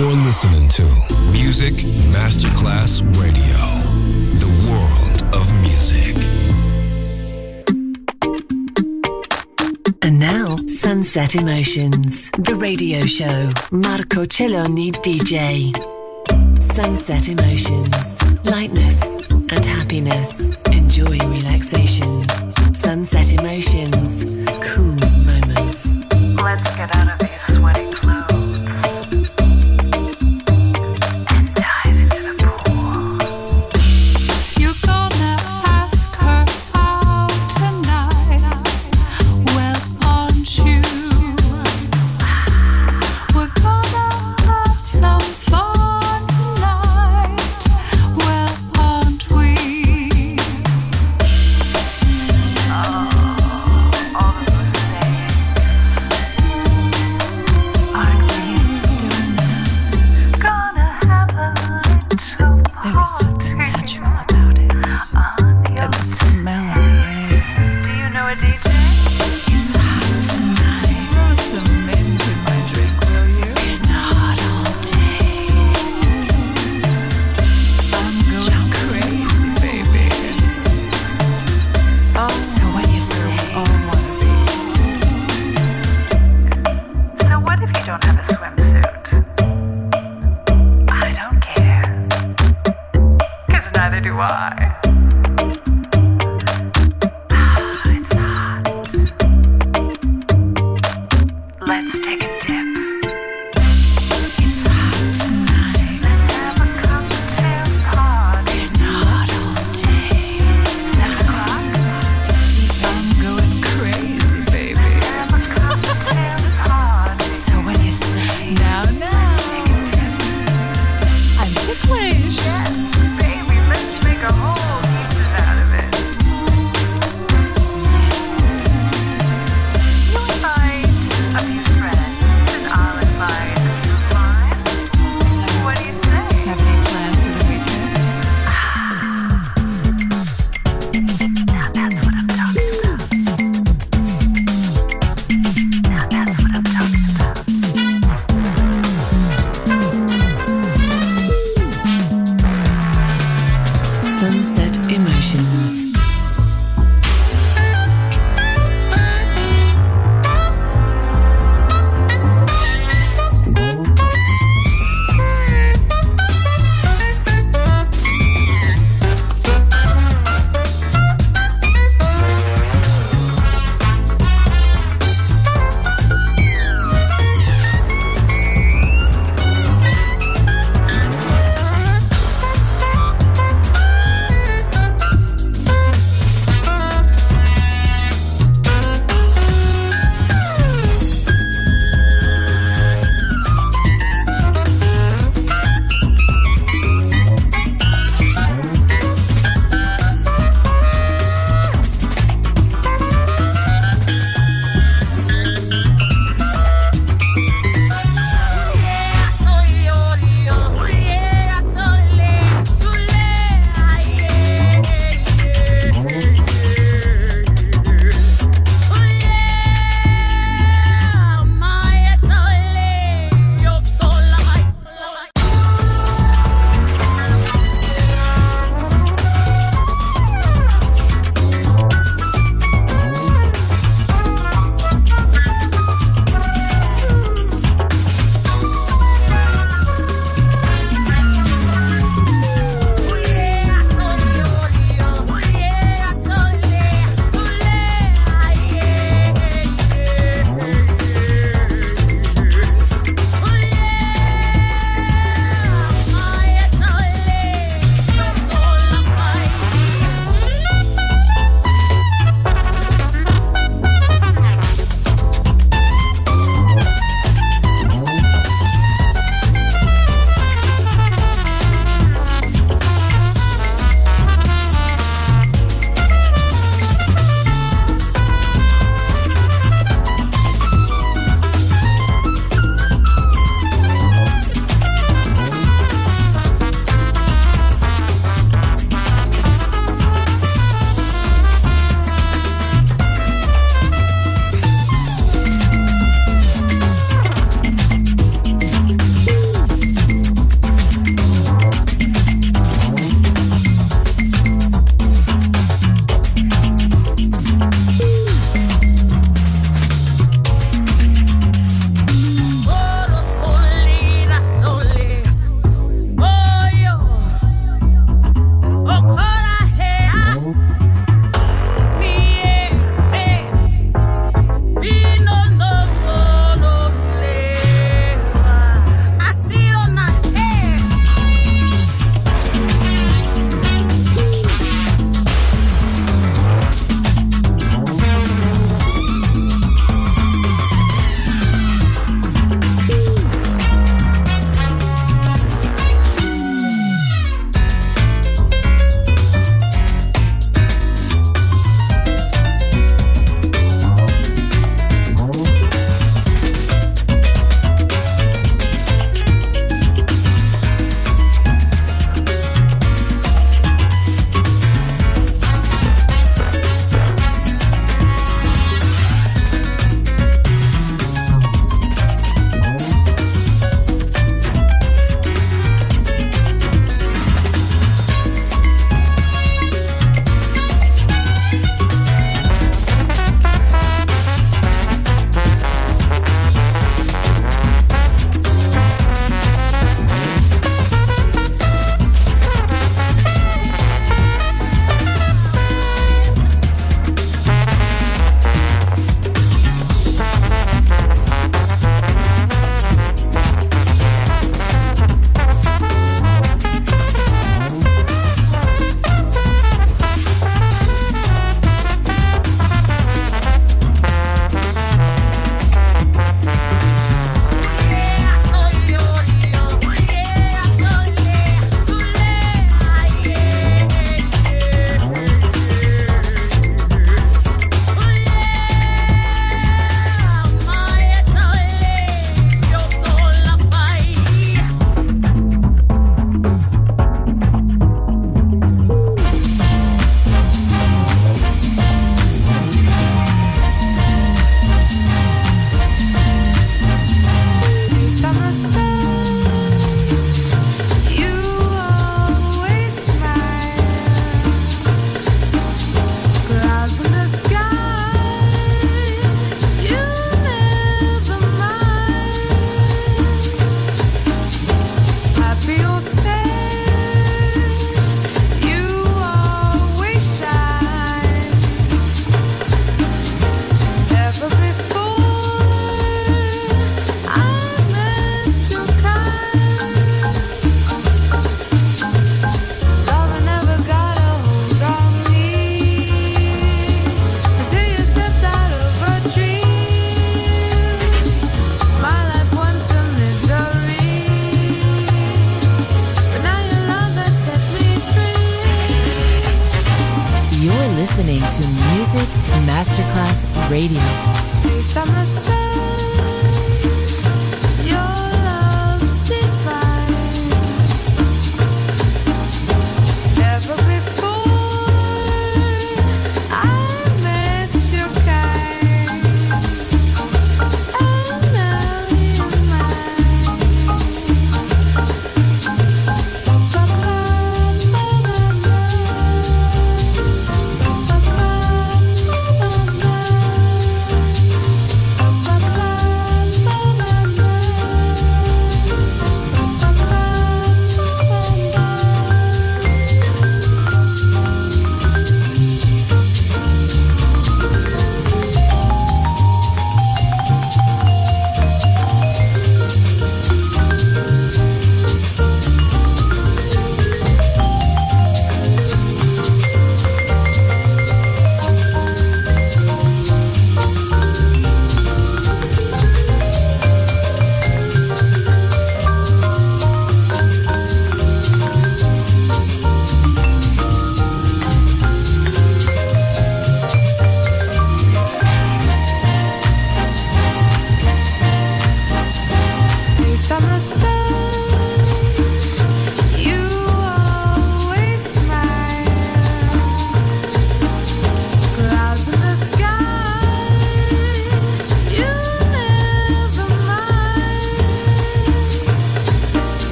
You're listening to Music Masterclass Radio, the world of music. And now, Sunset Emotions, the radio show. Marco Celloni, DJ. Sunset Emotions, lightness and happiness. Enjoy relaxation. Sunset Emotions, cool moments. Let's get out of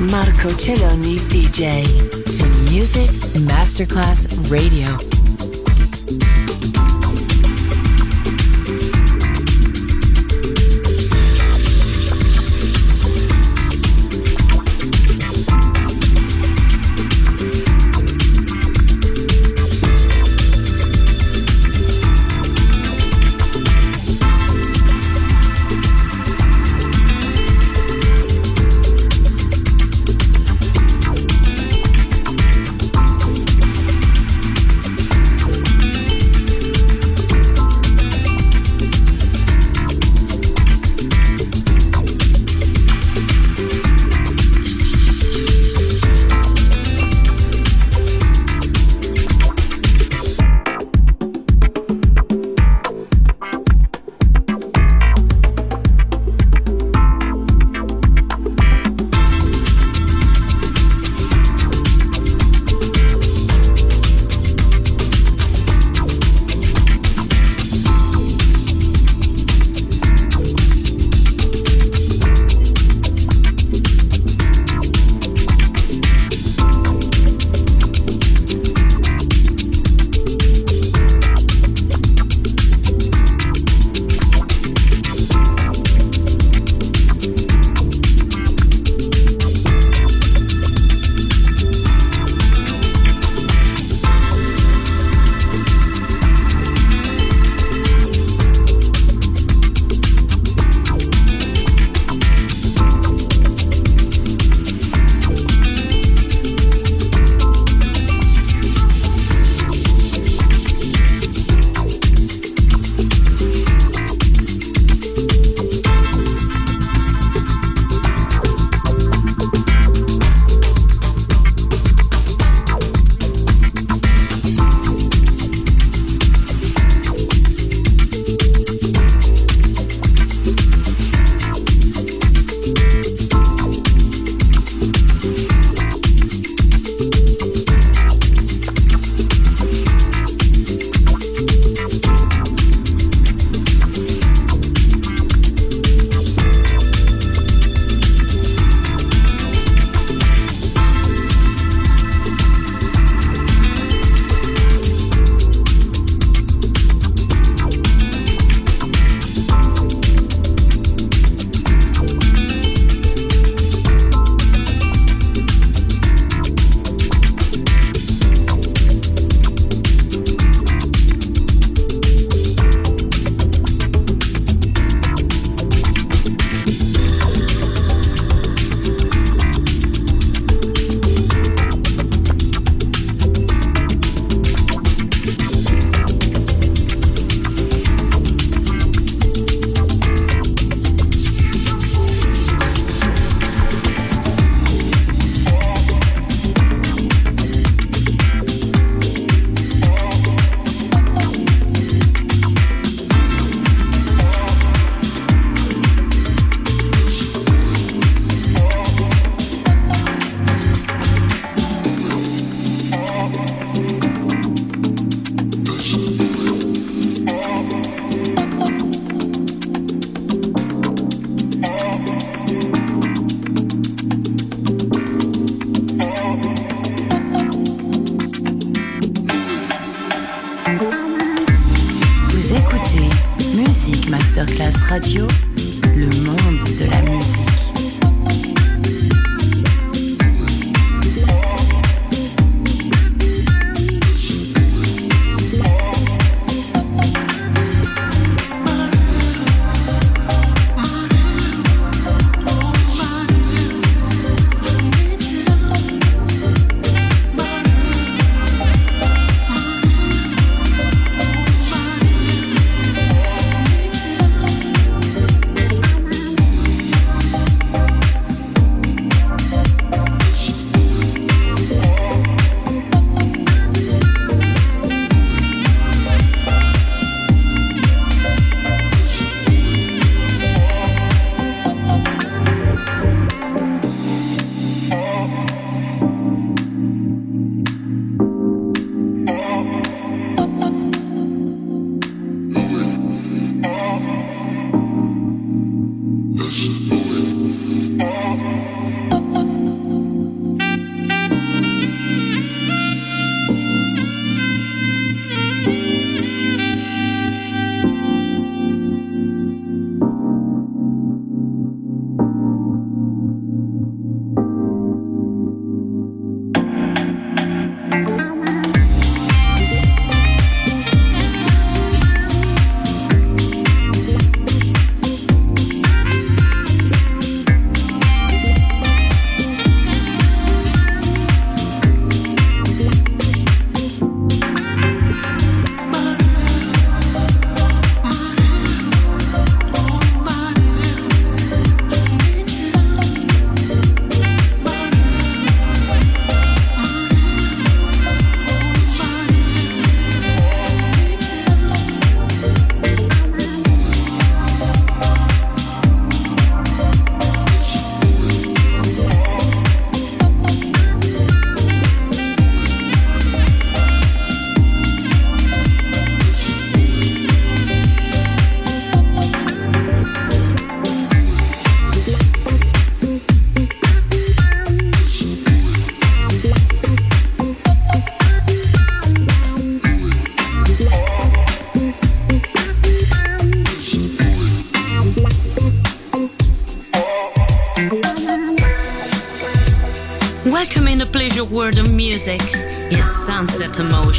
Marco Celloni DJ. To Music Masterclass Radio.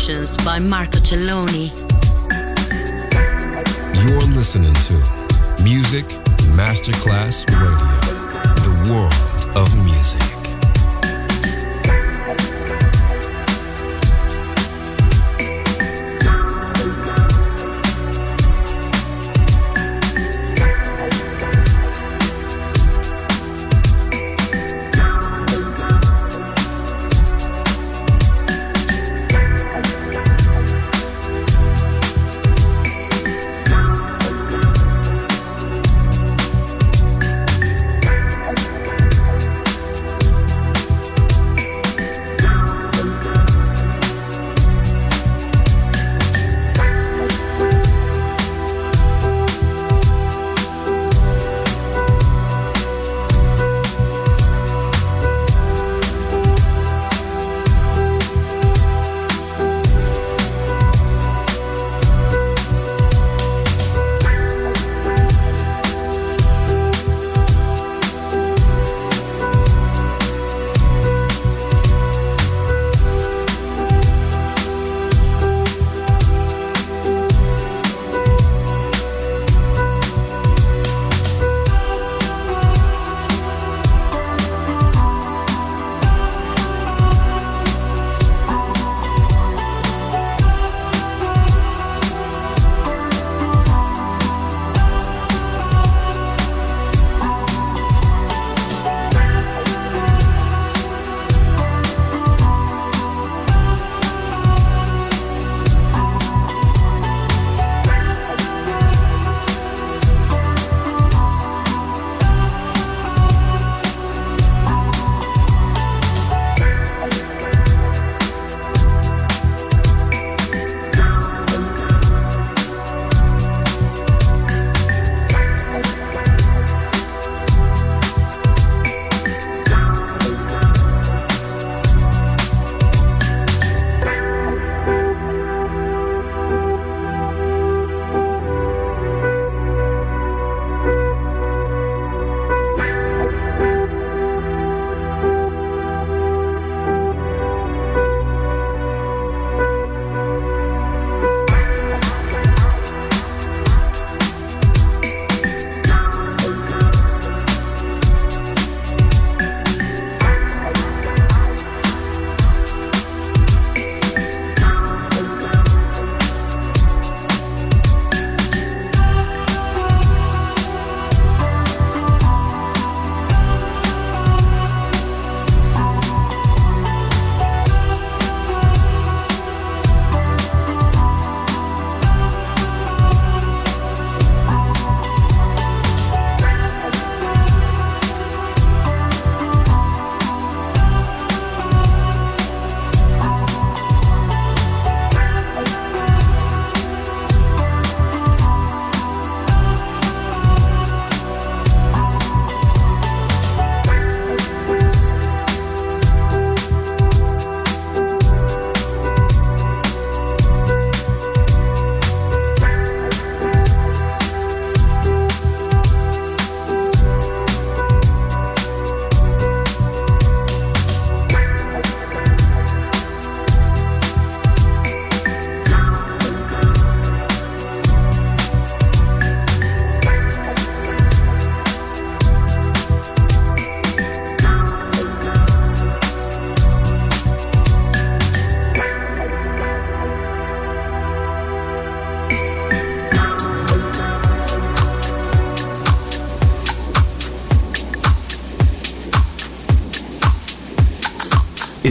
Emotions by Marco Celloni. You're listening to Music Masterclass Radio,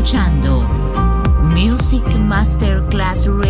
Escuchando Music Masterclass Radio.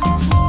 Thank you.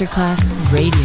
Masterclass Radio.